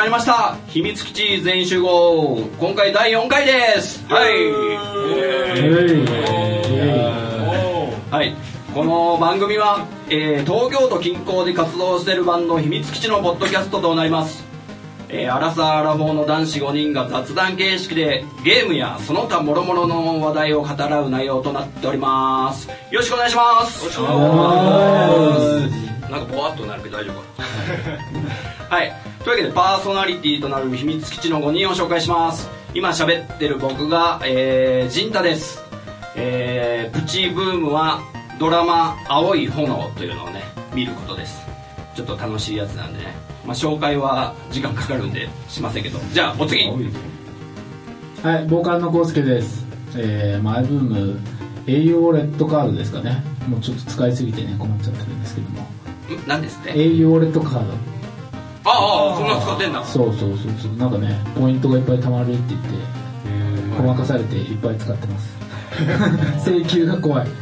始まりました。秘密基地全員集合。今回第4回です。はい。はい。この番組は、えー東京都近郊で活動しているバンド秘密基地のポッドキャストとなります。えーアラサー・アラフォーの男子5人が雑談形式でゲームやその他諸々の話題を語らう内容となっております。よろしくお願いします。よろしくお願いします。なんかボワッとなるけど大丈夫か はい。というわけでパーソナリティとなる秘密基地の5人を紹介します。今喋ってる僕が、えー、ジンタです。えープチブームはドラマ「青い炎」というのをね見ることです。ちょっと楽しいやつなんでね、まあ、紹介は時間かかるんでしませんけど。じゃあお次。はい、ボーカルのコウスケです。えー、マイブーム、栄養レッドカードですかね。もうちょっと使いすぎてね、困っちゃってるんですけども。ん？何ですって？栄養レッドカード。ああそんなの使ってんだそうそうそうそう。なんかね、ポイントがいっぱい貯まるって言って、ごまかされていっぱい使ってます。請求が怖い。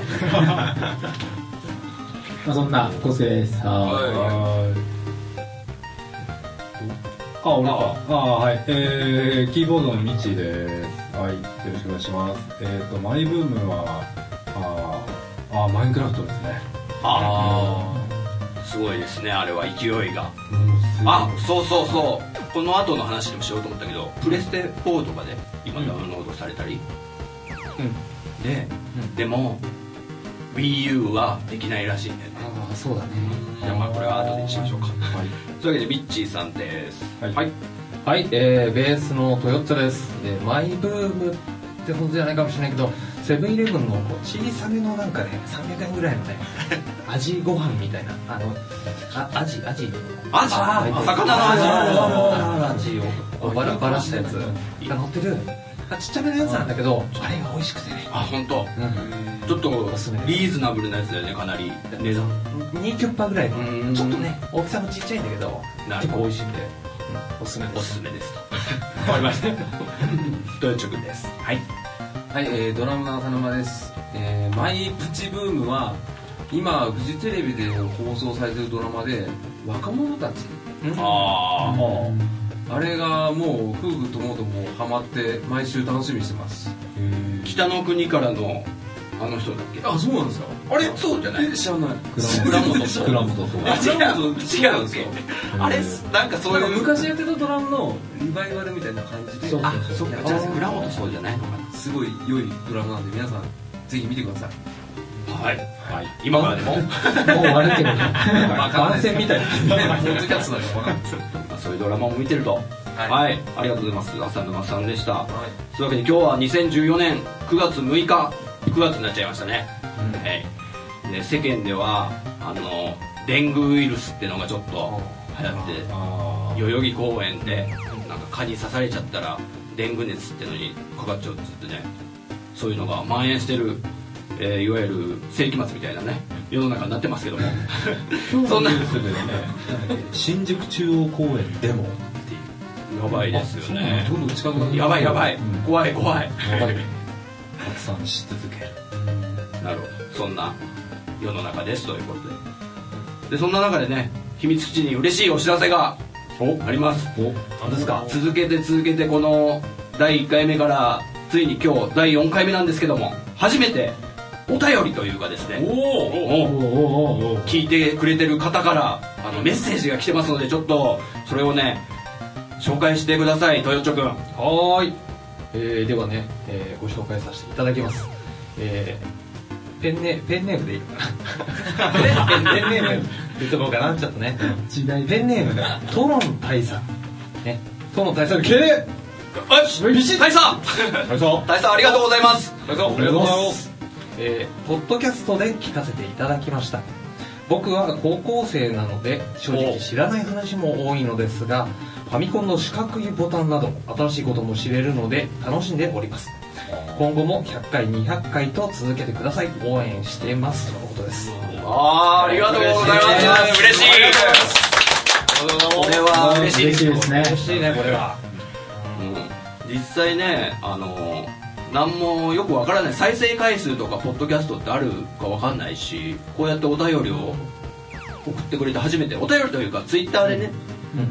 まあそんなコウスケです。はあ、俺か。あはい。えー、キーボードのミチです。はい。よろしくお願いします。えっ、と、マイブームは、あーあー、マインクラフトですね。ああすごいですねあれは。勢いが。あそうそうそう。この後の話でもしようと思ったけどプレステ4とかで今ダウンロードされたり、で、でも WiiU はできないらしいんだよね。ああそうだね。じゃあまあこれは後でにしましょうか、というわけでミッチーさんです。はい。はい、はい、えー、ベースのトヨッチョです、えーマイブームってほどじゃないかもしれないけどセブンイレブンの小さめのなんかね300円ぐらいのね 味ご飯みたいなあのあアジアジアジ魚のアジをこうばらばらしたやつ。が乗ってる。あちっちゃめのやつなんだけどあれが美味しくてね。あ本当？うん。ちょっとリーズナブルなやつだよねかなり。値段。2キュッパぐらいちょっとね大きさもちっちゃいんだけど結構美味しいんで、うん。おすすめでおすすすめですと。わかりました。トヨッチョ君です。はいはい、えー、ドラムの浅沼です、えー、マイプチブームは今フジテレビで放送されてるドラマで若者たち。あああれがもう夫婦ともどもハマって毎週楽しみにしてます。北の国からのあの人だっけ？あそうなんですかあれそうじゃない？え知らない。倉本そう倉本そ違う違うんですよあれなんかそういう昔やってたドラムのリバイバルみたいな感じで。そう。あそっか。じゃあ倉本そうじゃないのか。すごい良いドラムなんで皆さんぜひ見てください。なはい、はい、今からでも。もう終わるけどね。番宣みたいな。ポッドキャストだから分かそういうドラマも見てると。はい。はい、ありがとうございます。浅沼さんでした、というわけで今日は2014年9月6日9月になっちゃいましたね、はい。で世間ではあのデングウイルスっていうのがちょっと流行ってあ代々木公園でなんか蚊に刺されちゃったらデング熱っていうのにかかっちゃうっつってねそういうのが蔓延してる、えーいわゆる世紀末みたいなね世の中になってますけども。そ んなでね、なんだっけ新宿中央公園でも。っていう。やばいですよね。どんどん近くなってやばいやばい、うん。怖い怖い拡散し続け。る。なるほど。そんな世の中ですということで。でそんな中でね秘密基地に嬉しいお知らせがあります。お、何ですか？続けて続けてこの第1回目からついに今日第4回目なんですけども初めてお便りというかですね。お聞いてくれてる方からあのメッセージが来てますのでちょっとそれをね紹介してください。豊ちょくん。はーい、えー、ではね、えーご紹介させていただきます、えー、ペンネペンネームでいい。かなペンネーム言っとこうかなちょっとね。時代ペンネーム。がトロン大佐。ね。トロン大佐。系よし大佐。大佐。大佐ありがとうございます。ありがとうございます。えー、ポッドキャストで聞かせていただきました僕は高校生なので正直知らない話も多いのですがファミコンの四角いボタンなど新しいことも知れるので楽しんでおります。今後も100回200回と続けてください。応援してます。とのことです。あーありがとうございます。嬉しい。これは嬉しい嬉しいですね。嬉しいねこれは。うん。実際ねあの何もよくわからない。再生回数とかポッドキャストってあるかわかんないしこうやってお便りを送ってくれて初めてお便りというかツイッターでね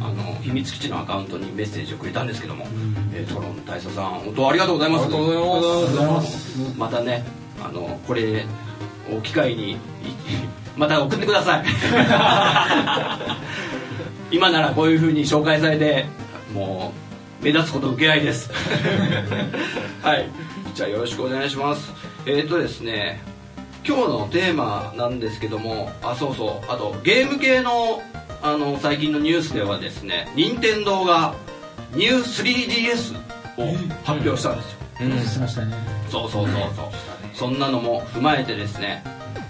あの秘密基地のアカウントにメッセージをくれたんですけども、えートロン大佐さん本当ありがとうございます。ありがとうございます。またねあのこれを機会にい また送ってください。今ならこういうふうに紹介されてもう目立つこと受け合いです。はいじゃあよろしくお願いします。えっ、とですね今日のテーマなんですけどもあそうそうあとゲーム系のあの最近のニュースではですね任天堂がニュー 3DS を発表したんですよ、しましたね。そうそうそうそう。そんなのも踏まえてですね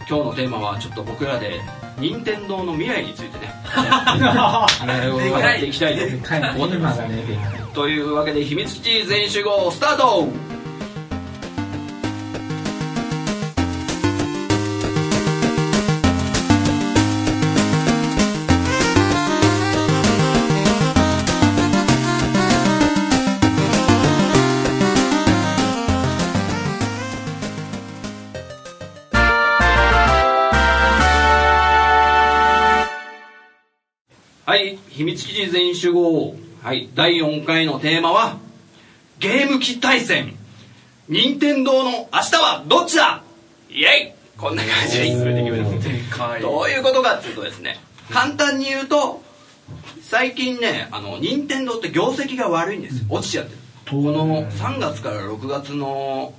今日のテーマはちょっと僕らで任天堂の未来についてね。なるほど。語ってい。きたい。とでかい。なテーマがね。というわけで秘密基地全集合スタート秘密基地全員集合。はい。第4回のテーマはゲーム機対戦。任天堂の明日はどっちだ？イエイ！こんな感じで進めていきどういうことかっていうとですね簡単に言うと最近ねあの任天堂って業績が悪いんですよ。落ちちゃってる。この3月から6月の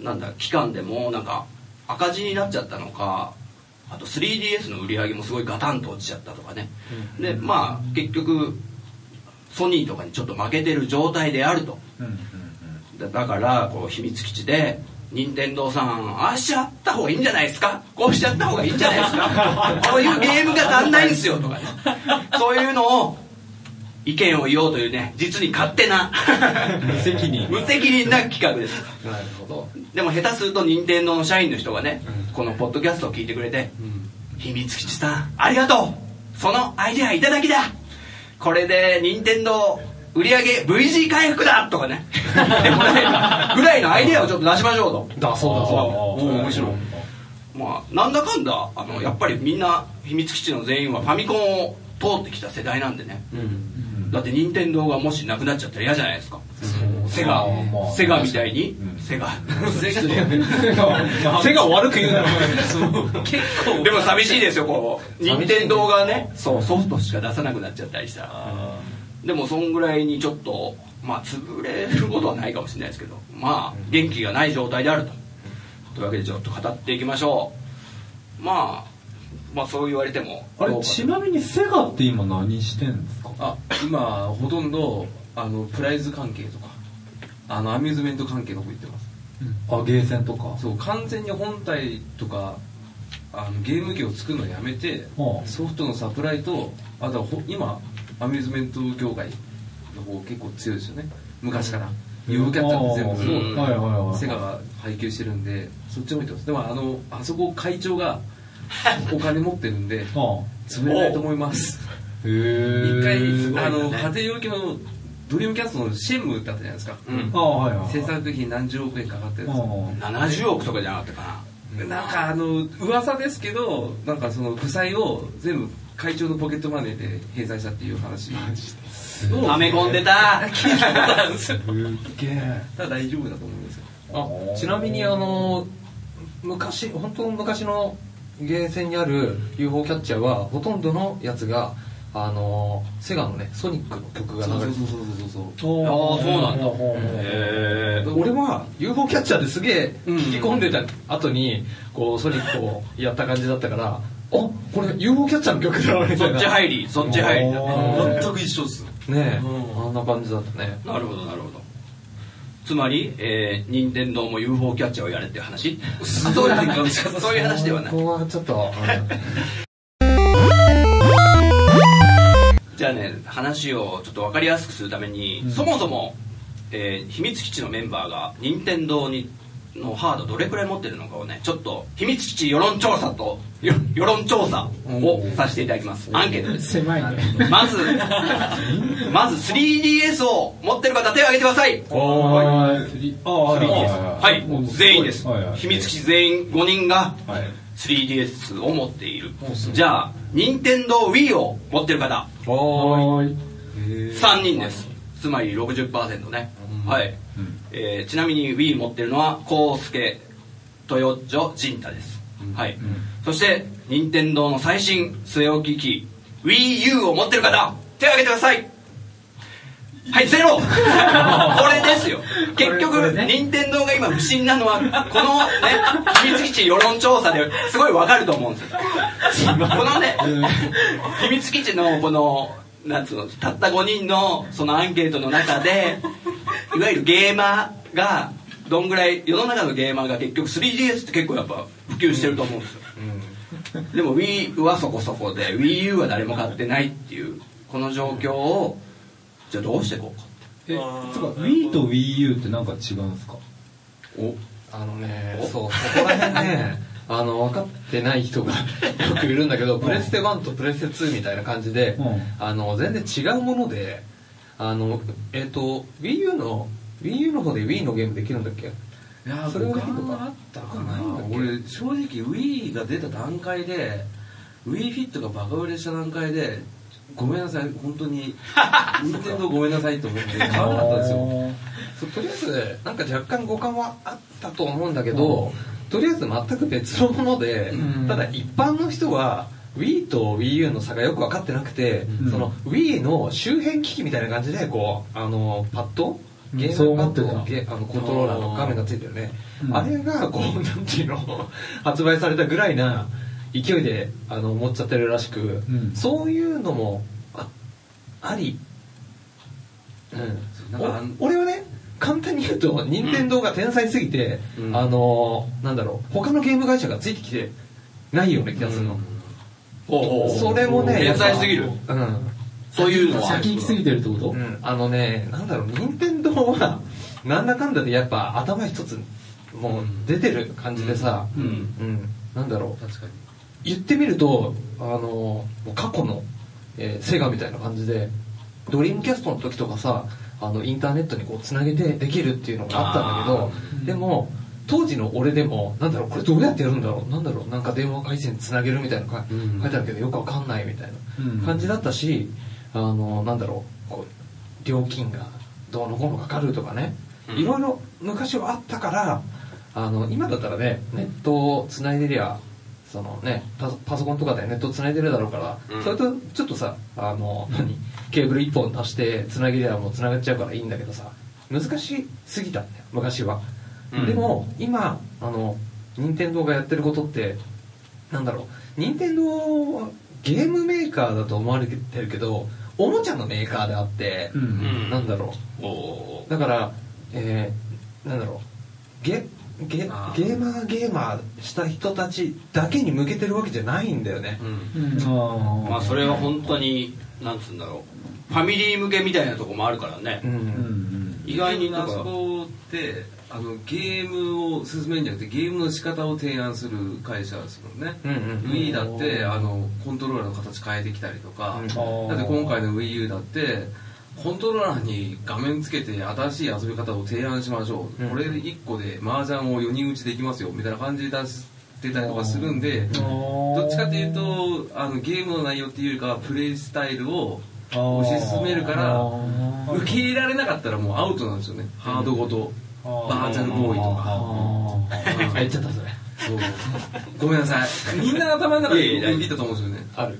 なんだ期間でもなんか赤字になっちゃったのかあと 3DS の売り上げもすごいガタンと落ちちゃったとかね、でまあ結局ソニーとかにちょっと負けてる状態であると。だだからこう秘密基地で任天堂さんああしちゃった方がいいんじゃないですか？こうしちゃった方がいいんじゃないですか？こういうゲームが足んないんですよとかね。そういうのを意見を言おうというね実に勝手な無責任。無責任な企画です。なるほど。でも下手すると任天堂の社員の人がねこのポッドキャストを聞いてくれて「秘密基地さんありがとう。そのアイデアいただきだ。これで任天堂売り上げ V 字回復だ!」とかね。でもねぐらいのアイデアをちょっと出しましょうと。だそうだそうおー面白い。まあなんだかんだあのやっぱりみんな秘密基地の全員はファミコンを通ってきた世代なんでね、だって任天堂がもしなくなっちゃったら嫌じゃないですか、セガ、まあセガみたいに、ん。セガ。セガ悪く言うな。結構でも寂しいですよこう。任天堂がねそうソフトしか出さなくなっちゃったりしたら。でもそんぐらいにちょっとまあ潰れることはないかもしれないですけど。まあ元気がない状態であると。というわけでちょっと語っていきましょう。まあまあそう言われても。あれちなみにセガって今何してんですか？あ今ほとんどあのプライズ関係とかあのアミューズメント関係の方行ってます。あゲーセンとか？そう完全に本体とかあのゲーム機を作るのやめてはあ。ソフトのサプライとあとはほ今アミューズメント業界の方結構強いですよね。昔から。UFO キャッチャーって全部そう。セガが配給してるんでそっちの方行ってます。でもあのあそこ会長が お金持ってるんであ潰れないと思います。へえ一回あの家庭用機のドリームキャストのシェンムってあったじゃないですか、制作費何十億円かかってるんですよ。あ70億とかじゃなかったかな。ん。かあの噂ですけどなんかその負債を全部会長のポケットマネーで返済したっていう話。はめ込んで。た聞いたことあるんですよげえ。ただ大丈夫だと思いますよ。あちなみにあの昔本当昔のゲーセンにある UFO キャッチャーはほとんどのやつがあのセガのねソニックの曲が流れてそうそうそうそうああそうなんだ。へへる俺は UFO キャッチャーですげえうん聞き込んでた後にこうソニックをやった感じだったからあこれ UFO キャッチャーの曲だみたいな。そっち入りそっち入り全く一緒っす。ねえ。うん。あんな感じだったね。なるほどなるほどつまり、えー、任天堂も UFO キャッチャーをやれっていう話？そういう話ではない。ここはちょっと、じゃあね話をちょっと分かりやすくするために、そもそも、えー秘密基地のメンバーが任天堂にのハードどれくらい持ってるのかをねちょっと秘密基地世論調査とよ世論調査をさせていただきます。アンケートです。狭いね。まず まず 3DS を持ってる方手を挙げてください。あー3あーはい。全員です。はいはい。秘密基地全員5人がはい。3DS を持っている。じゃあ任天堂 Wii を持ってる方。おーい。はーい。3人です。つまり60%ね、はい、えーちなみに Wii 持ってるのはコウスケ豊女陣太です、はい、そして任天堂の最新据え置き機 WiiU を持ってる方手を挙げてください。はいゼロ。これですよ。結こ局れね。任天堂が今不審なのはこのね秘密基地世論調査ですごいわかると思うんですよ。このね秘密基地のこのなんつうのたった5人のそのアンケートの中で いわゆるゲーマーがどんぐらい世の中のゲーマーが結局 3DS って結構やっぱ普及してると思うんですよ、でも Wii はそこそこで WiiU は誰も買ってないっていうこの状況をじゃあどうしていこうかえつうか Wii と WiiU ってなんか違うんですか？お。あのねそうそこら辺ねあの分かってない人が よくいるんだけどプレステ1とプレステ2みたいな感じで、うん。あの全然違うものであのえっ、と WiiU の WiiU の方で Wii のゲームできるんだっけ？いやそれはそれはあったかな。俺正直 Wii が出た段階で WiiFit がバカ売れした段階でごめんなさい。本当に 任天堂ごめんなさいと思って買わなかったんですよ。とりあえずなんか若干互換はあったと思うんだけど、とりあえず全く別のもので、うん。ただ一般の人は Wii と WiiU の差がよく分かってなくて、うん。その Wii の周辺機器みたいな感じでこうあのパッド？うん。ゲームパッド？ゲあのコントローラーの画面がついてるね、うん。あれがこうなんていうの？発売されたぐらいな勢いであの持っちゃってるらしく、ん。そういうのもああり。うん、俺はね簡単に言うと任天堂が天才すぎて、うん。あのーなんだろう他のゲーム会社がついてきてないような気がするの、ほうほうほうそれもね天才すぎる。うん、そういうのは。先行きすぎてるってこと？うん、あのねなんだろう任天堂は なんだかんだでやっぱ頭一つもう出てる感じでさ、うん。うん。なんだろう。確かに。言ってみるとあの過去の、えーセガみたいな感じでドリームキャストの時とかさあのインターネットにこうつなげてできるっていうのがあったんだけどでも当時の俺でもなんだろうこれどうやってやるんだろうなんだろうなんか電話回線つなげるみたいなのがうん。書いてあるけどよくわかんないみたいうん。な感じだったしあのなんだろうこう料金がどうのこうのかかるとかねいろいろ昔はあったからあの今だったらねネットをつないでりゃそのねパソパソコンとかでネットつないでるだろうから、うん。それとちょっとさあの何ケーブル1本足してつなげりゃもうつながっちゃうからいいんだけどさ難しすぎたんだよ昔は、うん。でも今あの任天堂がやってることってなんだろう任天堂はゲームメーカーだと思われてるけどおもちゃのメーカーであって、うん。うん。なんだろう。だから、えー、なんだろうゲゲゲーマーゲーマーした人たちだけに向けてるわけじゃないんだよね、うん。うん。あまあそれは本当になんつうんだろう。ファミリー向けみたいなとこもあるからね。う、ん。意外になそこってあのゲームを進めるんじゃなくてゲームの仕方を提案する会社ですもんね、うんうん Wii だってあのコントローラーの形変えてきたりとか、うん。だって今回の WiiU だってコントローラーに画面つけて新しい遊び方を提案しましょう、うん。これで1個で麻雀を4人打ちできますよみたいな感じで出してたりとかするんでどっちかっていうとあのゲームの内容っていうよりかはプレイスタイルを推し進めるから受け入れられなかったらもうアウトなんですよね。ハードごと。バーチャルボーイとか。ああ言っちゃったそれそうごめんなさいみんな頭の中でいやいと思うんですよねある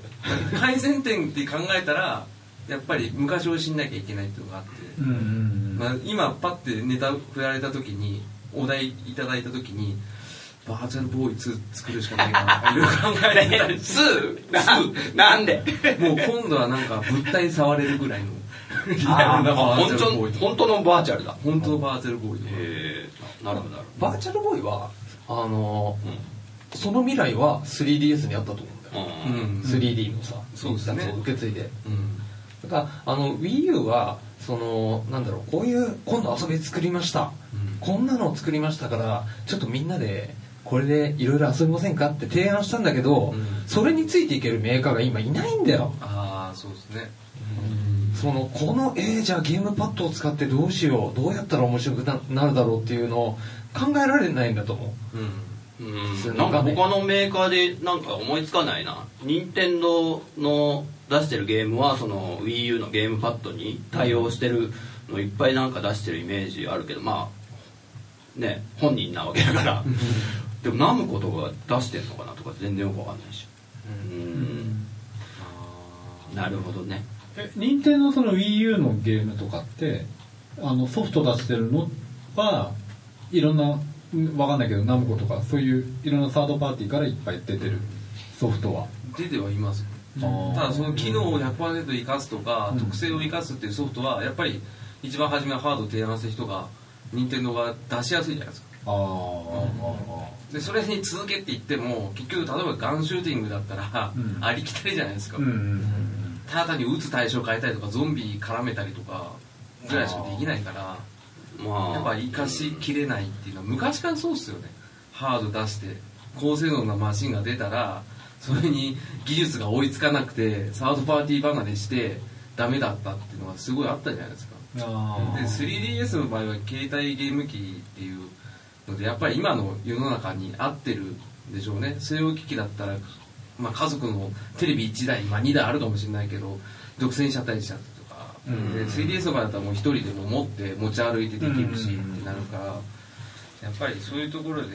改善点って考えたらやっぱり昔を知んなきゃいけないっていうのがあって、ーうんうん。まあ、今パッてネタ振られた時にお題いただいた時にバーチャルボーイ2作るしかないかなとかいろいろ考えてたりスーな なんで？もう今度はなんか物体触れるぐらいの。リあアルなバー本チャルボーイ。とか当本当のバーチャルだ。本当のバーチャルボーイとかへえなるほどなるバーチャルボーイはあのほその未来は 3DS にあったと思うんだよ、どうんうん。3D のさそうですね。受け継いで。うんだからあの WiiU はそのなんだろうこういう今度遊び作りました、うん。こんなのを作りましたからちょっとみんなでこれでいろいろ遊びませんかって提案したんだけど、うん。それについていけるメーカーが今いないんだよ。ああそうですね。そのこのえー、じゃあゲームパッドを使ってどうしようどうやったら面白くななるだろうっていうのを考えられないんだと思う。うんうん。なんか他のメーカーでなんか思いつかないな。任天堂の出してるゲームはその WiiU のゲームパッドに対応してるのいっぱいなんか出してるイメージあるけどまあね本人なわけだから。でもナムコとか出してんのかなとか全然よくわかんないし。うん。なるほどね。え任天堂その WiiU のゲームとかってあのソフト出してるのはいろんなうんわかんないけどナムコとかそういういろんなサードパーティーからいっぱい出てるソフトは。出てはいますよ。ただその機能を100%生かすとか、特性を生かすっていうソフトはやっぱり一番初めはハードを提案した人が任天堂が出しやすいじゃないですか。ああでそれに続けって言っても結局例えばガンシューティングだったら、うん。ありきたりじゃないですか、うんうんただ単に撃つ対象変えたりとかゾンビ絡めたりとかぐらいしかできないからまあ。やっぱ生かしきれないっていうのは昔からそうっすよね。ハード出して高性能なマシンが出たらそれに技術が追いつかなくてサードパーティー離れしてダメだったっていうのがすごいあったじゃないですか。あで 3DS の場合は携帯ゲーム機っていうのでやっぱり今の世の中に合ってるんでしょうね。据え置き機だったら、まあ、家族のテレビ1台、まあ、2台あるかもしれないけど独占しちゃったりしちゃったりとか、うん。で 3DS の場合だったらもう一人でも持って持ち歩いてできるしうん。ってなるからやっぱりそういうところで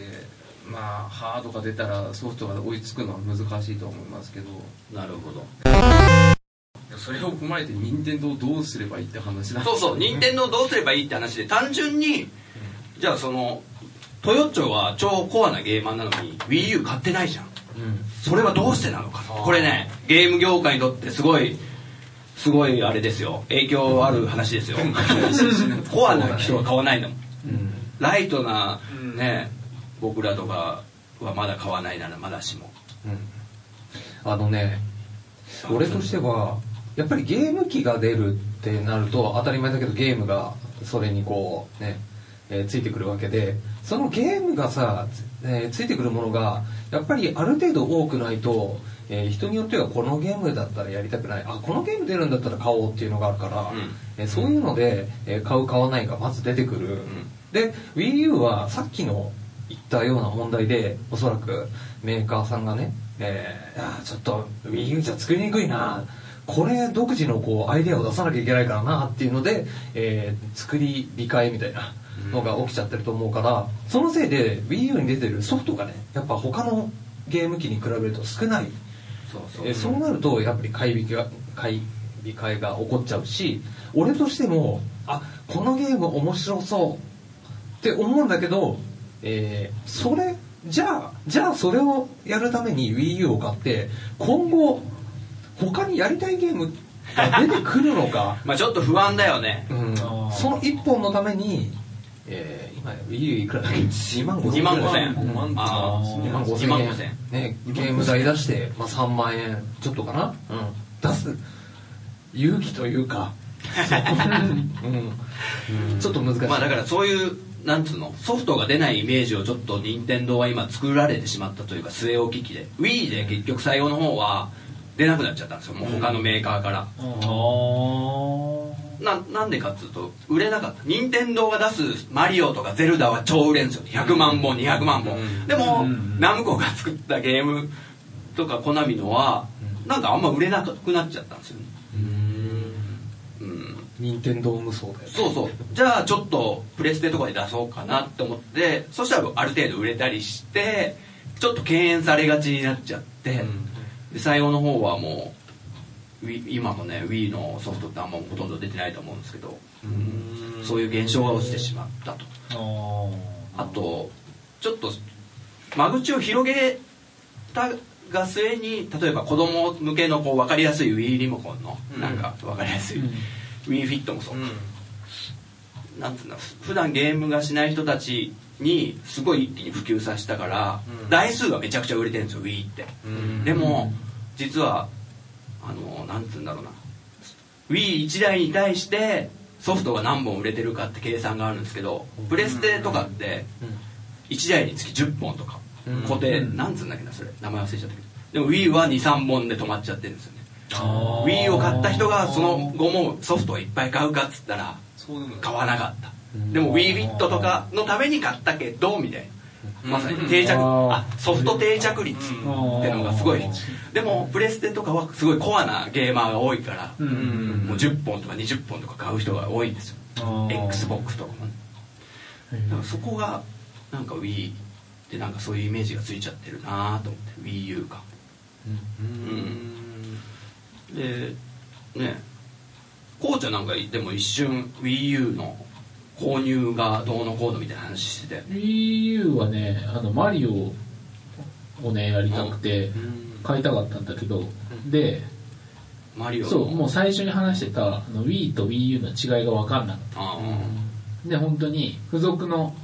まあハードが出たらソフトが追いつくのは難しいと思いますけど。なるほど。それを踏まえて任天堂どうすればいいって話なんそうそう任天堂どうすればいいって話で単純にじゃあそのトヨッチョは超コアなゲーマーなのに WiiU 買ってないじゃん。それはどうしてなのかこれねゲーム業界にとってすごいすごいあれですよ。影響ある話ですよ。コアな人は買わないんだもん。ライトなね僕らとかはまだ買わないならまだしも。あのね俺としてはやっぱりゲーム機が出るってなると当たり前だけどゲームがそれにこうね、えーついてくるわけでそのゲームがさ、えーついてくるものがやっぱりある程度多くないと、えー人によってはこのゲームだったらやりたくない。あこのゲーム出るんだったら買おうっていうのがあるから、うん。えーそういうので、えー買う買わないがまず出てくる、で WiiU はさっきの言ったような問題でおそらくメーカーさんがね、えー、ちょっと WiiU じゃ作りにくいな。これ独自のこうアイデアを出さなきゃいけないからなっていうので、えー作り控えみたいなのが起きちゃってると思うからそのせいで WiiU に出てるソフトがねやっぱ他のゲーム機に比べると少ないえーそう。なるとやっぱり買い引きが買い控えが起こっちゃうし俺としてもあこのゲーム面白そうって思うんだけど、えーそれじゃあじゃあそれをやるために WiiU を買って今後他にやりたいゲームが出てくるのか、まあちょっと不安だよね。うん。その一本のために、えー今いくらだっけ？2万5 2万5千。円5万ああ2万5 2千。円万5千。ね、ゲーム代出して、まあ、3万円ちょっとかな、うん、出す。勇気というか、うん、ちょっと難しい、まあだからそういうなんつうの？ソフトが出ないイメージをちょっと任天堂は今作られてしまったというか据え置き機で。Wii で結局最後の方は出なくなっちゃったんですよ。もう他のメーカーから、ななんでかっつうと売れなかった。任天堂が出すマリオとかゼルダは超売れんですよ。100万本200万本、でも、ナムコが作ったゲームとかコナミのはなんかあんま売れなくなっちゃったんですよね。うん。任天堂無双だよね。そうそう。じゃあちょっとプレステとかで出そうかなって思ってそしたらある程度売れたりしてちょっと敬遠されがちになっちゃって、で最後の方はもう今もね Wii のソフトってあんまほとんど出てないと思うんですけど。そういう現象が落ちてしまったと。あとちょっと間口を広げたが末に例えば子供向けのこう分かりやすい Wii リモコンのなんか分かりやすい、Wii フィットもそうか、なんつうんだ普段ゲームがしない人たちにすごい一気に普及させたから、台数がめちゃくちゃ売れてるんですよ Wii って、でも実はあのなんつうんだろうな。Wii1 台に対してソフトが何本売れてるかって計算があるんですけどプレステとかって1台につき10本とか。固定、なんつうんだっけなそれ。名前忘れちゃったけど。でも Wii は23本で止まっちゃってるんですよね。Wii を買った人がその後もソフトをいっぱい買うかっつったら買わなかった。でも WeFit とかのために買ったけどみたいまさに定着あソフト定着率っていうのがすごい。でもプレステとかはすごいコアなゲーマーが多いから、うん。うんもう10本とか20本とか買う人が多いんですよ。XBOX とかもね。だからそこがなんか Wii ってなんかそういうイメージがついちゃってるなと思って WiiU か。うん。でね。こうちゃんなんかでも一瞬 WiiU の購入がどうのこうのみたいな話してたよね WiiU はねあのマリオをねやりたくてうん。買いたかったんだけどでマリオの。そうもう最初に話してたあの Wii と WiiU の違いが分かんなかっあたで本当に付属の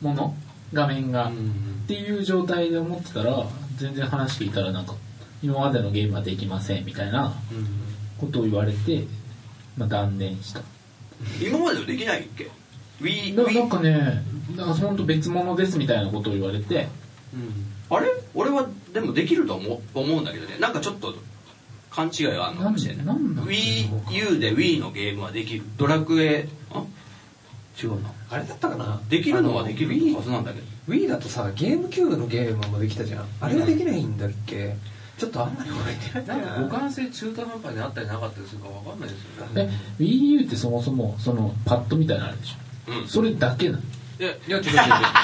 もの画面がっていう状態で思ってたら全然話聞いたらなんか今までのゲームはできませんみたいなことを言われて、まあ、断念した。今まではできないっけ？Wii ななんかねなんか本当別物ですみたいなことを言われて。あれ？俺はでもできると思う思うんだけどね。なんかちょっと勘違いがあるのかもしれない。なんなんだ WiiU で Wii のゲームはできる。ドラクエ。あ？違うな。あれだったかな？できるのはできるはずなんだけど。Wii だとさゲームキューブのゲームもできたじゃんあれはできないんだっけ？ちょっとあんまり覚えてなな。いんか互換性中途半端にあったりなかったりするかわかんないですよね。え？WiiU ってそもそもそのパッドみたいなのあるでしょ、うん。それだけなの。いや。いいや違う違う違う。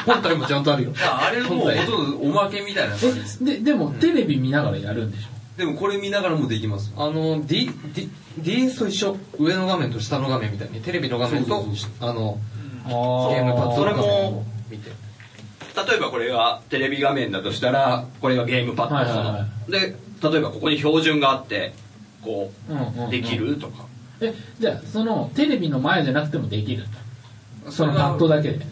本体もちゃんとあるよ。やあれもうほとんどおまけみたいな感じです。えででもテレビ見ながらやるんでしょ？でもこれ見ながらもできますあの、D D、DS と一緒。上の画面と下の画面みたいにテレビの画面とそうそうあのあゲームパッドそれの画面をも見て。例えばこれがテレビ画面だとしたらこれがゲームパッド、はいはいはで例えばここに標準があってこうんうんううん。できるとか、えじゃあそのテレビの前じゃなくてもできるんだそのパッドだけで。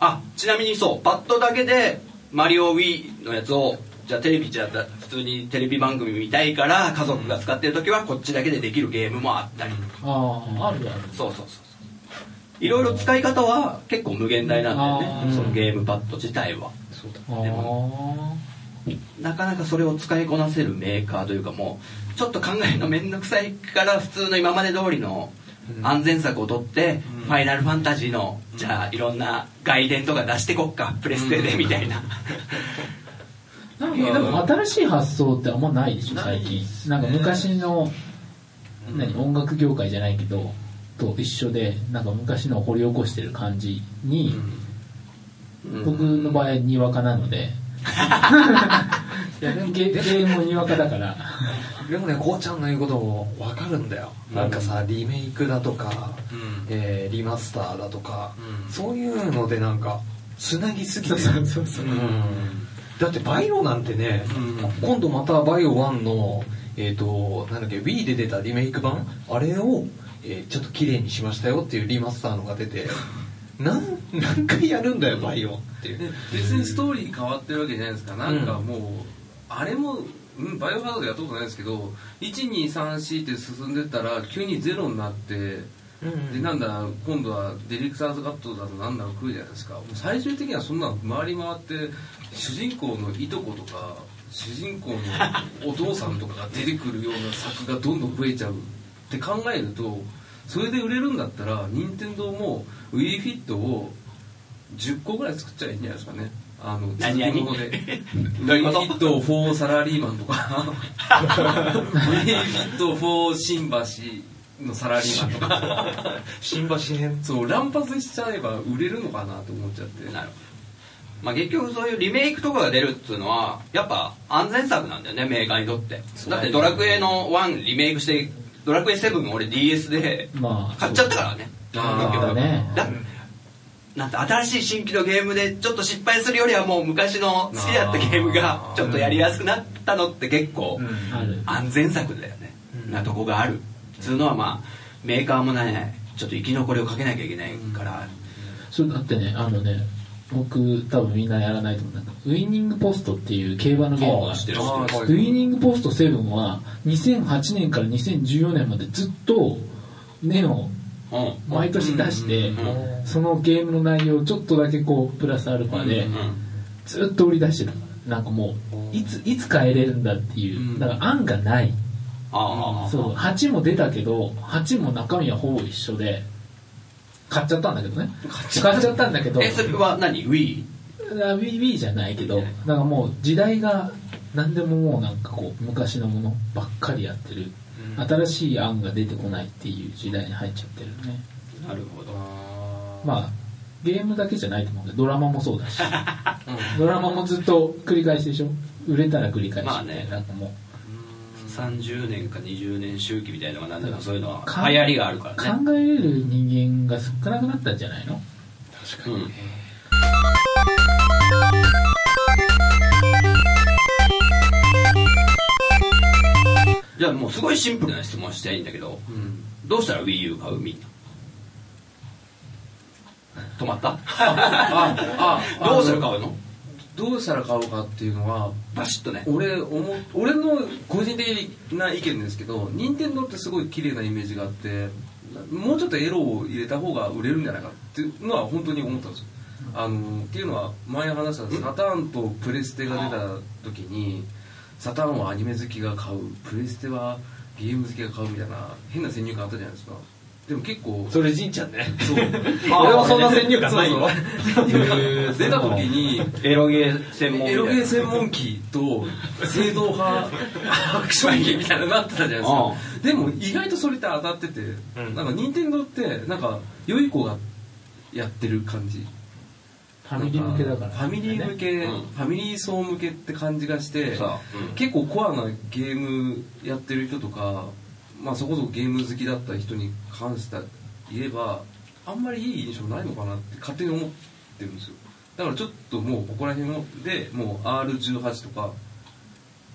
あちなみにそうパッドだけでマリオ Wii のやつをじゃあテレビじゃあ普通にテレビ番組見たいから家族が使ってる時はこっちだけでできるゲームもあったり。とか、あああるある。そうそうそうそう。いろいろ使い方は結構無限大なんだよね。そのゲームパッド自体は。そうだあであなかなかそれを使いこなせるメーカーというかもうちょっと考えるの面倒くさいから普通の今まで通りの安全策を取って、ファイナルファンタジーのじゃあいろんな外伝とか出してこっかプレステでみたいな、なんかでも新しい発想ってあんまないでしょ最近。なんか昔の何音楽業界じゃないけどと一緒でなんか昔のを掘り起こしてる感じに、うん。僕の場合にわかなので いやでもゲゲームもにわかだから。でもねこうちゃんの言うことも分かるんだよ、なんかさリメイクだとか、うん。えーリマスターだとか、うん。そういうのでなんかつなぎすぎてる。そうそうそうう。ん。だってバイオなんてね、うん。今度またバイオ1のえっ、となんだっけ Wii で出たリメイク版あれを、えーちょっと綺麗にしましたよっていうリマスターのが出て なん何回やるんだよバイオっていう。で別にストーリー変わってるわけじゃないですか。なんかもう、あれも、うん、バイオハザードやったことないですけど1234って進んでったら急にゼロになってでなんだ今度はディレクターズカットだとなんだろう来るじゃないですか。最終的にはそんなの回り回って主人公のいとことか主人公の お父さんとかが出てくるような作がどんどん増えちゃう。って考えるとそれで売れるんだったら任天堂も WiiFit を10個ぐらい作っちゃいいんじゃないですかねあの何々続くもので。どういうこと？WiiFit フォーサラリーマンとか。WiiFit フォー新橋のサラリーマンとか。新橋編？そう乱発しちゃえば売れるのかなと思っちゃって。なるほど。まあ結局そういうリメイクとかが出るっつうのはやっぱ安全策なんだよねメーカーにとって。だってドラクエの1リメイクしてドラクエ7俺 DS でまあ買っちゃったからね。あー結局。ね。だなんて新しい新規のゲームでちょっと失敗するよりはもう昔の好きだったゲームがちょっとやりやすくなったのって結構安全策だよね、なとこがある。つうのはまあメーカーもねちょっと生き残りをかけなきゃいけないから、それだってねあのね僕多分みんなやらないと思う。んだけどウィニングポストっていう競馬のゲームがあってウィニングポスト7は2008年から2014年までずっとネオうん毎年出して、うん。そのゲームの内容をちょっとだけこうプラスアルファでうん。ずっと売り出してたなんかもういついつ変えれるんだっていう、うん。だから案がない。ああそう8も出たけど8も中身はほぼ一緒で買っちゃったんだけどね。買っちゃった。んだけど。えそれは何？Wii Wii じゃないけどなんかもう時代が何でももうなんかこう昔のものばっかりやってる、新しい案が出てこないっていう時代に入っちゃってるね。なるほど。まあゲームだけじゃないと思うけどドラマもそうだし、ドラマもずっと繰り返しでしょ。売れたら繰り返し、まあね。なんかも30年か20年周期みたいなのが何だかそう。いうのはか流行りがあるかうらね。考えれる人間が少なくなったんじゃないの？確かに、うんじゃあもうすごいシンプルな質問したいんだけどうんどうしたら WiiU 買うみんな？止まった？あああどうしたら買うの？どうしたら買おうかっていうのはバシッとね。俺俺の個人的な意見ですけど任天堂ってすごい綺麗なイメージがあってもうちょっとエロを入れた方が売れるんじゃないかっていうのは本当に思ったんですよ。あのっていうのは前話したサターンとプレステが出た時にサターンはアニメ好きが買うプレステはゲーム好きが買うみたいな変な先入観あったじゃないですか。でも結構それじんちゃんね。そう。俺はそんな先入観ないよ 出た時にエロゲー専門エロゲー専門機と正統派アクション機みたいなのがあってたじゃないですか。でも意外とそれって当たってて、なんか任天堂ってなんか良い子がやってる感じファミリー向けだから、ファミリー向け、うん。ファミリー層向けって感じがして、う。ん。結構コアなゲームやってる人とか、まあ、そこそこゲーム好きだった人に関して言えばあんまりいい印象ないのかなって勝手に思ってるんですよ。だからちょっともうここら辺のでもう R18 とか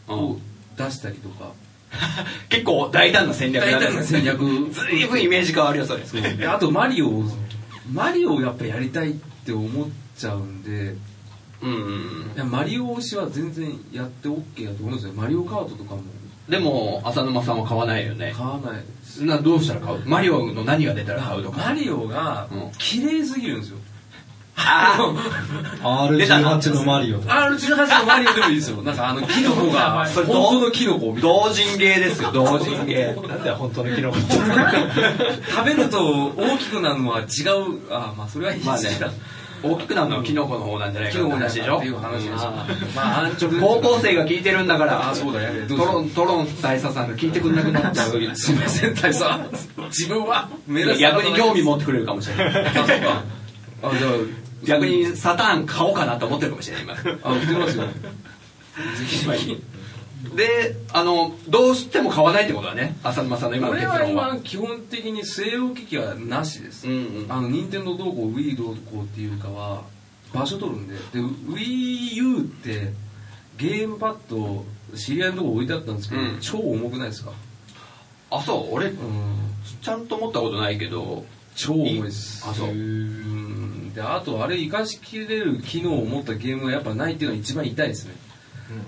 を出したりとか、結構大胆な戦略大胆な戦略。ずいぶんイメージ変わるよそれ。であとマリオをマリオをやっぱやりたいって思っちゃうんでうんうんうん。いやマリオ推しは全然やって OK だと思うんですよ。マリオカートとかも。でも浅沼さんは買わないよね。買わないです。などうしたら買う？マリオの何が出たら買うとか。マリオがうん。綺麗すぎるんですよ。あ R18 のマリオ。とか R18 のマリオでもいいですよ。なんかあの キノコが。それ本当のキノコみたい同人芸ですよ。同人芸。なんだよ本当のキノコ。な 食べると大きくなるのは違う。あまあそれはいいまあねですけど大きくなるのはキノコの方なんじゃないキかって話でしょ？っていう話ですよ。あまあ安直。ー高校生が聞いてるんだから。あそうだやれどトロントロン大佐さんが聞いてくんなくなっちゃうすいません大佐自分は逆に興味持ってくれるかもしれない。あそうか。あじゃ逆にサターン買おうかなと思ってるかもしれない今。ああ売ってますよ であのどうしても買わないってことだね。浅沼さんの今の結論は。今基本的に据え置き機はなしです、うんうん。あの任天堂どうこう Wii どうこうっていうかは場所取るんで。で WiiU ってゲームパッド知り合いのとこ置いてあったんですけど、うん。超重くないですか？あそう。俺うん。ちゃんと持ったことないけど。超重いです。あそう。うん。であとあれ生かしきれる機能を持ったゲームがやっぱないっていうのが一番痛いですね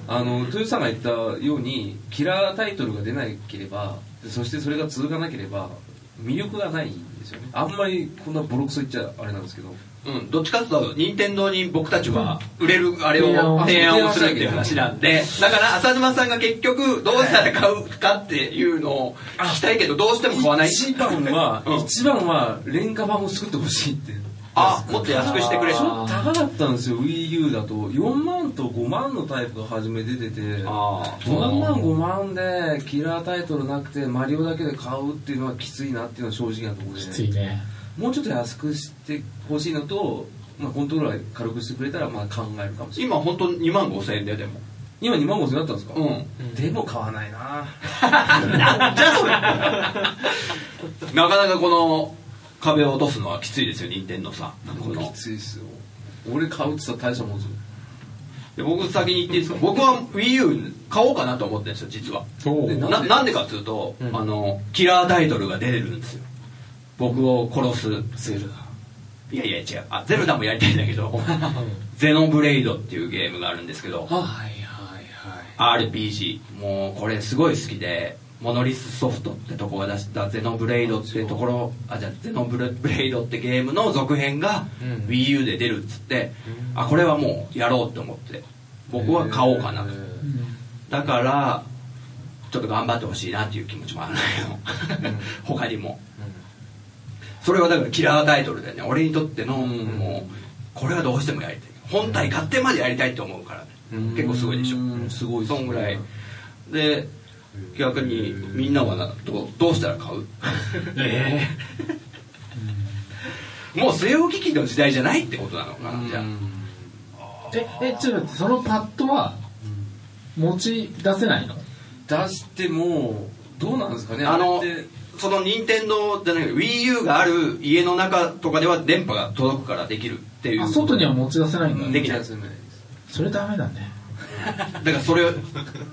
あの豊さんが言ったようにキラータイトルが出なければでそしてそれが続かなければ魅力がないんですよね。あんまりこんなボロクソ言っちゃあれなんですけど。うん、どっちかというと任天堂に僕たちは売れるあれを提案を提案をするっていう話なんでだから浅沼さんが結局どうしたら買うかっていうのを聞きたいけどどうしても買わない。一番は、うん。一番は廉価版を作ってほしいってあもっと安くしてくれちょっと高かったんですよ WiiU だと。4万と5万のタイプが初め出てて。ああ4万5万でキラータイトルなくてマリオだけで買うっていうのはきついなっていうのは正直なところで。きついね。もうちょっと安くしてほしいのと、まあ、コントローラー軽くしてくれたらまあ考えるかもしれない。今本当2万5千円ででも。今2万5000円だったんですか？うん。でも買わないな。なんじゃそれ。なかなかこの壁を落とすのはきついですよ任天堂さん。この。きついっすよ。俺買うって言ったら大したもんですよ。で僕先に言っていいですか？僕は WiiU 買おうかなと思ってるんですよ実は。でななんでなんでかっていうと、あのキラータイトルが出てるんですよ。僕を殺す。ゼルダ。いやいや違う。あゼルダもやりたいんだけど ゼノブレイドっていうゲームがあるんですけど。はいはいはい。RPG もうこれすごい好きでモノリスソフトってとこが出したゼノブレイドってところあじゃあゼノブレイドってゲームの続編がうん。WiiU で出るっつって、あこれはもうやろうって思って。僕は買おうかなと。だからちょっと頑張ってほしいなっていう気持ちもあるんだけど他にも。それはだからキラータイトルでね。俺にとってのもうこれはどうしてもやりたい。本体買ってまでやりたいって思うからね。結構すごいでしょ。うん。すごいそんぐらい。で逆にみんなはなどうどうしたら買う？えもう据え置き機の時代じゃないってことなのかなじゃあ。ええちょっと待ってそのパッドは持ち出せないの？出してもどうなんですかねあのその任天堂じゃない WiiU がある家の中とかでは電波が届くからできるっていう。あ外には持ち出せないん。だ、できない。それダメだねだからそれを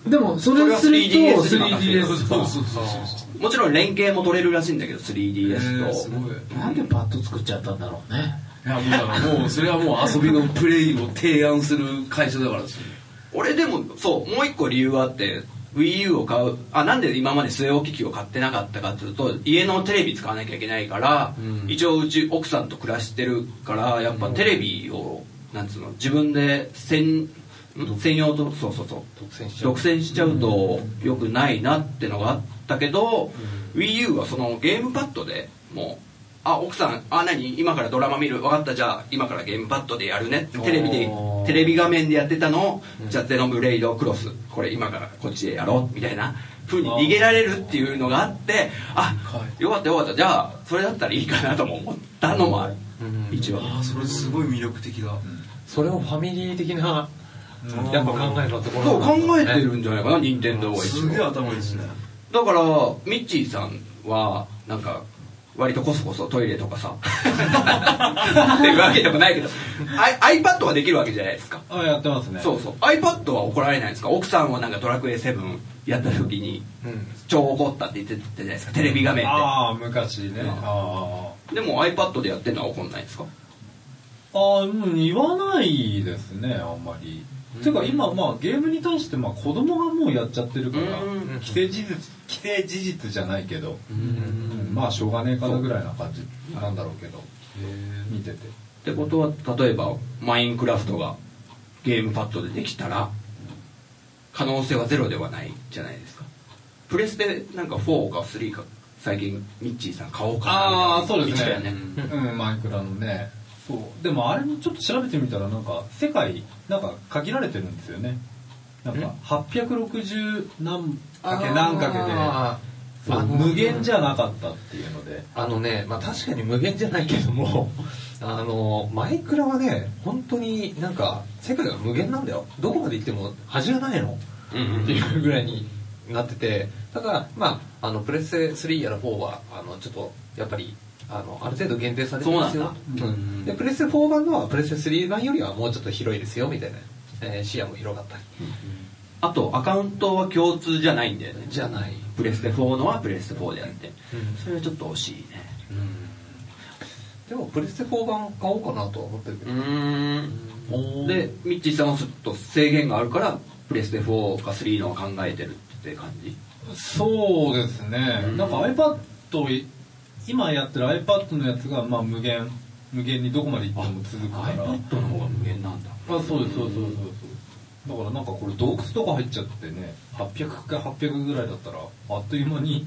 でもそれするとそれは 3DS 3DS そうそうそうもちろん連携も取れるらしいんだけどえ 3DS と、ーすごい。なんでパッド作っちゃったんだろうね。いやもうだからもうそれはもう遊びのプレイを提案する会社だからですよ。俺でもそうもう一個理由があって WiiU を買う。あなんで今まで据え置き機を買ってなかったかっていうと家のテレビ使わなきゃいけないから、うん。一応うち奥さんと暮らしてるからやっぱテレビをなんつうの自分で専ん専用とそうそうそう。独占しちゃう。独占しちゃうと良くないなってのがあったけど、WiiU はそのゲームパッドでもうあ奥さんあ何？今からドラマ見る？分かった。じゃあ今からゲームパッドでやるねってテレビでテレビ画面でやってたの？を、じゃあゼノブレイドクロス。これ今からこっちでやろう？みたいな風に逃げられるっていうのがあってあよかったよかった。じゃあそれだったらいいかなとも思ったのもある、一応ああそれすごい魅力的だ。それをファミリー的なやっぱ考えのところそう考えてるるんじゃないかな任天堂は一すげえ応頭いいですね。だからミッチーさんはなんか割とコソコソトイレとかさ。っていうわけでもないけど I- iPad はできるわけじゃないですか。あやってますね。そうそう。iPad は怒られないんですか？奥さんはなんかドラクエ7やった時にうん。超怒ったって言ってたじゃないですか。テレビ画面ああ昔ね。ん。あででも iPad でやってるのは怒んないんですか？ああ言わないですねあんまりていうか今まあゲームに対してまあ子供がもうやっちゃってるからうん既成事実既成事実じゃないけどうんまあしょうがねえかなぐらいな感じなんだろうけど見てて。ってことは例えばマインクラフトがゲームパッドでできたら可能性はゼロではないじゃないですか。プレステなんか4か3か最近ミッチーさん買おうかなああそうですね。ね。うん。マイクラのね。そう。でもあれもちょっと調べてみたらなんか世界なんか限られてるんですよね。なんか860何かけ何かけで無限じゃなかったっていうので。あのね、まあ確かに無限じゃないけども、あの、マイクラはね、本当になんか、世界が無限なんだよ。どこまで行っても恥がないの。っていうぐらいになってて、だから、まあ、あの、プレステ3やら4は、あの、ちょっと、やっぱり、あの、ある程度限定されてますよ。そうなんうん。で、プレステ4版のは、プレステ3版よりはもうちょっと広いですよ、みたいな。えー視野も広がったり。あとアカウントは共通じゃないんだよね。じゃない。プレステ4のはプレステ4であって。それはちょっと惜しいね。でも、プレステ4版買おうかなとは思ってるけど。ん。でミッチーさんはちょっと制限があるからプレステ4か3のを考えてるって感じ？そうですね、なんか iPad 今やってる iPad のやつがまあ無限無限にどこまで行っても続くから。iPad の方が無限なんだ。あそうですそうそうそうそうだからなんかこれ洞窟とか入っちゃってね800か800ぐらいだったらあっという間に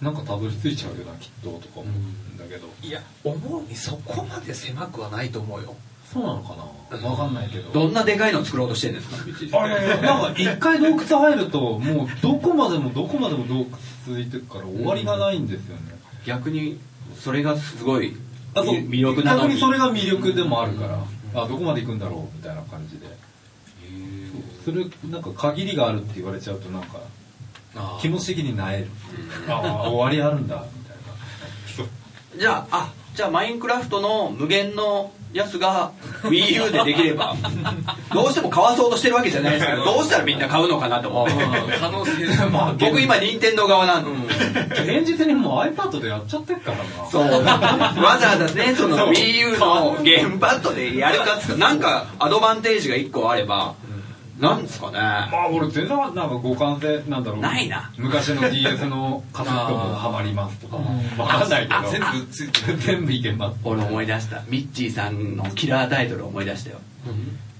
なんかたどり着いちゃうよなきっととか思うんだけど、いや、思うにそこまで狭くはないと思うよ。そうなのかな？わかんないけど。どんなでかいの作ろうとしてるんですかミッチーさん。あいやいやなんか一回洞窟入るともうどこまでもどこまでも洞窟続いてるから終わりがないんですよね、逆にそれがすごいあそう。魅力な逆にそれが魅力でもあるから、あどこまで行くんだろうみたいな感じで。それなんか限りがあるって言われちゃうとなんか気持ち的になえる。ああ終わりあるんだみたいな。じゃああじゃあマインクラフトの無限のやつが WiiU でできればどうしても買わそうとしてるわけじゃないですけどどうしたらみんな買うのかなと思って可能性まあ僕今任天堂側なんで、現実にもう iPad でやっちゃってっからな。そう。わざわざねその WiiU のゲームパッドでやるかっつったらなんかアドバンテージが1個あればなんですかね。まあ俺全然なんか互換性なんだろう。ないな。昔の DS のカセットもハマりますとか。わかんないけど。全部ついてる。全部いけます。俺思い出した。ミッチーさんのキラータイトル思い出したよ、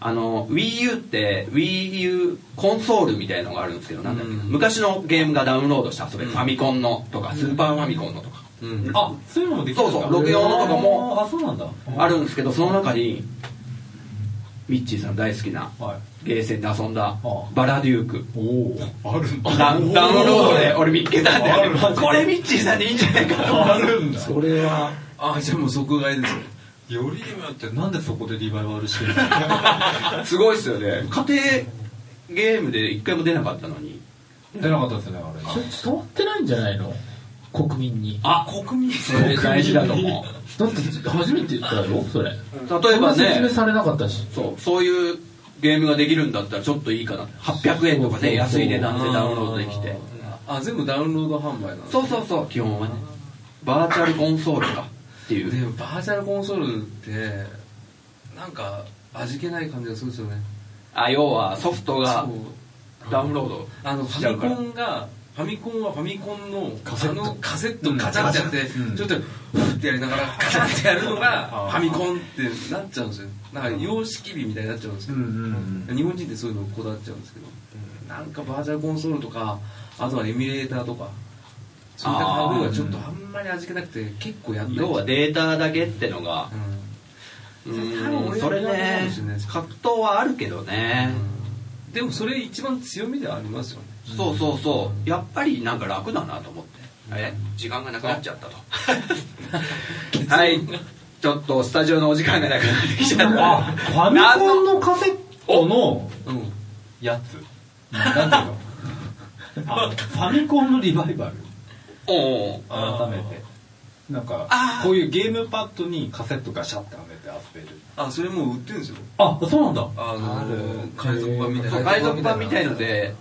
あの WiiU って WiiU コンソールみたいのがあるんですけどなんだっけ、昔のゲームがダウンロードして遊べる、ファミコンのとかスーパーファミコンのとか、あそういうのもできるそうそう録用のとかもあそうなんだ。あるんですけどその中にミッチーさん大好きなはい。ゲーセンで遊んだあバラデューク。おお。あるんだ。ダウンダウンロードで俺見つけたんだよ。あるマジでこれミッチーさんでいいんじゃないかと。あるんだ。それは。あじゃあもう即買いですよ。よりにもよってなんでそこでリバイバルしてるの？すごいっすよね。家庭ゲームで一回も出なかったのに。出なかったですねあれ。それ伝わってないんじゃないの？国民に。あ国民。それ大事だと思う。だって初めて言ったよそれ。例えばな説明ねされなかったし。そうそういうゲームができるんだったらちょっといいかな。800円とかね安い値段でダウンロードできて。あ全部ダウンロード販売なんですそうそうそう。基本はね。バーチャルコンソールかっていう。でもバーチャルコンソールってなんか味気ない感じがするんですよね。あ要はソフトがダウンロードあのファミコンがファミコンはファミコンのカセット。あのカセットガチャガチャって、うん。ちょっとフッてやりながらガチャってやるのがファミコンってなっちゃうんですよ。なんか様式美みたいになっちゃうんですよ、ん日本人ってそういうのこだわっちゃうんですけど、なんかバーチャルコンソールとかあとはエミュレーターとか。そういった類はちょっとあんまり味気なくて結構やんない。要はデータだけってのが。うん。うん。それね格闘はあるけどね、でもそれ一番強みではありますよねそうそうそう。やっぱりなんか楽だなと思って。え？時間がなくなっちゃったと。はい。ちょっとスタジオのお時間がなくなってきちゃった。あファミコンのカセットのうんやつ。なんていう。のファミコンのリバイバル。おう改めて。なんかこういうゲームパッドにカセットガシャってはめて遊べる。あそれもう売ってるんですよ。あそうなんだ。あの海賊版みたいな海賊版みたいので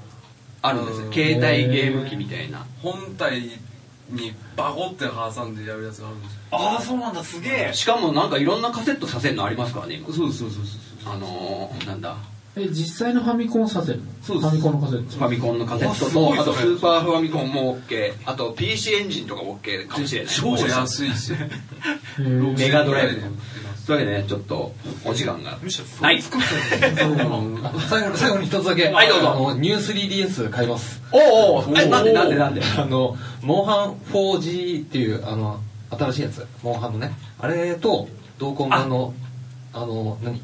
あるんです携帯ゲーム機みたいな。本体にバコって挟んでやるやつがあるんですよ。ああそうなんだすげえ。しかもなんかいろんなカセットさせるのありますからね。今そうそうそうですあのー、なんだ。え実際のファミコンさせるの？そうです。ファミコンのカセット。ファミコンのカセットとあとスーパーファミコンも OK あと PC エンジンとかも OK かもしれない。超安いっすよ。メガドライブ6000円ぐらいで売ってますというわけでねちょっとお時間がはい。最後に 最後に一つだけ、はいどうぞ。あのニュー 3DS 買います。おうおうえなんでなんでなんで？あのモンハン 4G っていうあの新しいやつ。モンハンのね。あれと同梱版のあ。の何？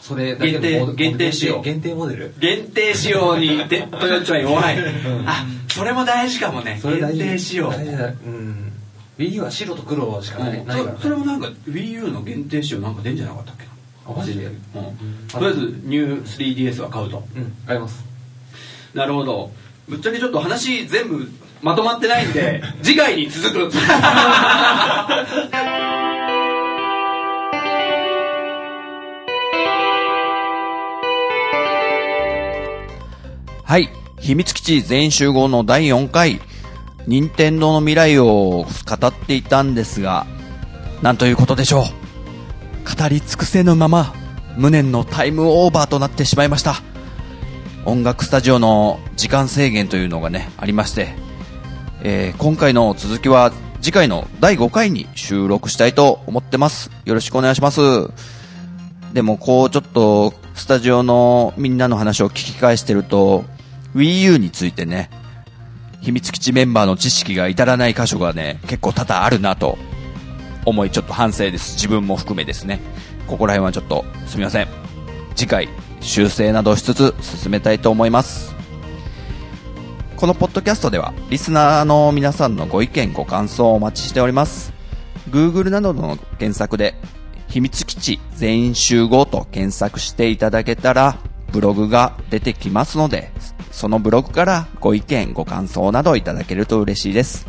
それだけの限定限定仕様。限定モデル。限定仕様に でトヨッチは弱い。あそれも大事かもね。限それ大事。定仕様。大事だ。うん Wii U は白と黒しかない,、うんないから。そそれもなんか WiiU の限定仕様なんか出んじゃなかったっけマジで？うん。とりあえずニュー 3DS は買うと。うん。買いますなるほど。ぶっちゃけちょっと話全部まとまってないんで 次回に続く。はい。秘密基地全員集合の第4回任天堂の未来を語っていたんですがなんということでしょう。語り尽くせぬまま無念のタイムオーバーとなってしまいました。音楽スタジオの時間制限というのがねありまして、えー今回の続きは次回の第5回に収録したいと思ってます。よろしくお願いします。でもこうちょっとスタジオのみんなの話を聞き返してると Wii U についてね秘密基地メンバーの知識が至らない箇所がね結構多々あるなと思いちょっと反省です。自分も含めですね。ここら辺はちょっとすみません。次回修正などしつつ進めたいと思います。このポッドキャストではリスナーの皆さんのご意見ご感想をお待ちしております。Google などの検索で秘密基地全員集合と検索していただけたらブログが出てきますのでそのブログからご意見ご感想などいただけると嬉しいです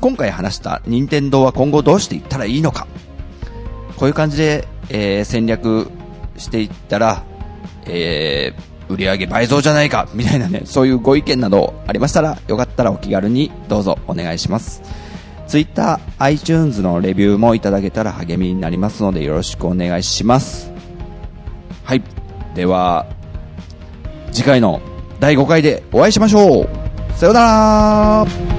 今回話した任天堂は今後どうしていったらいいのかこういう感じで、えー戦略していったら、えー売り上げ倍増じゃないかみたいなね、そういうご意見などありましたら、よかったらお気軽にどうぞお願いします。Twitter、iTunes のレビューもいただけたら励みになりますのでよろしくお願いします。はい。では、次回の第5回でお会いしましょう。さようなら。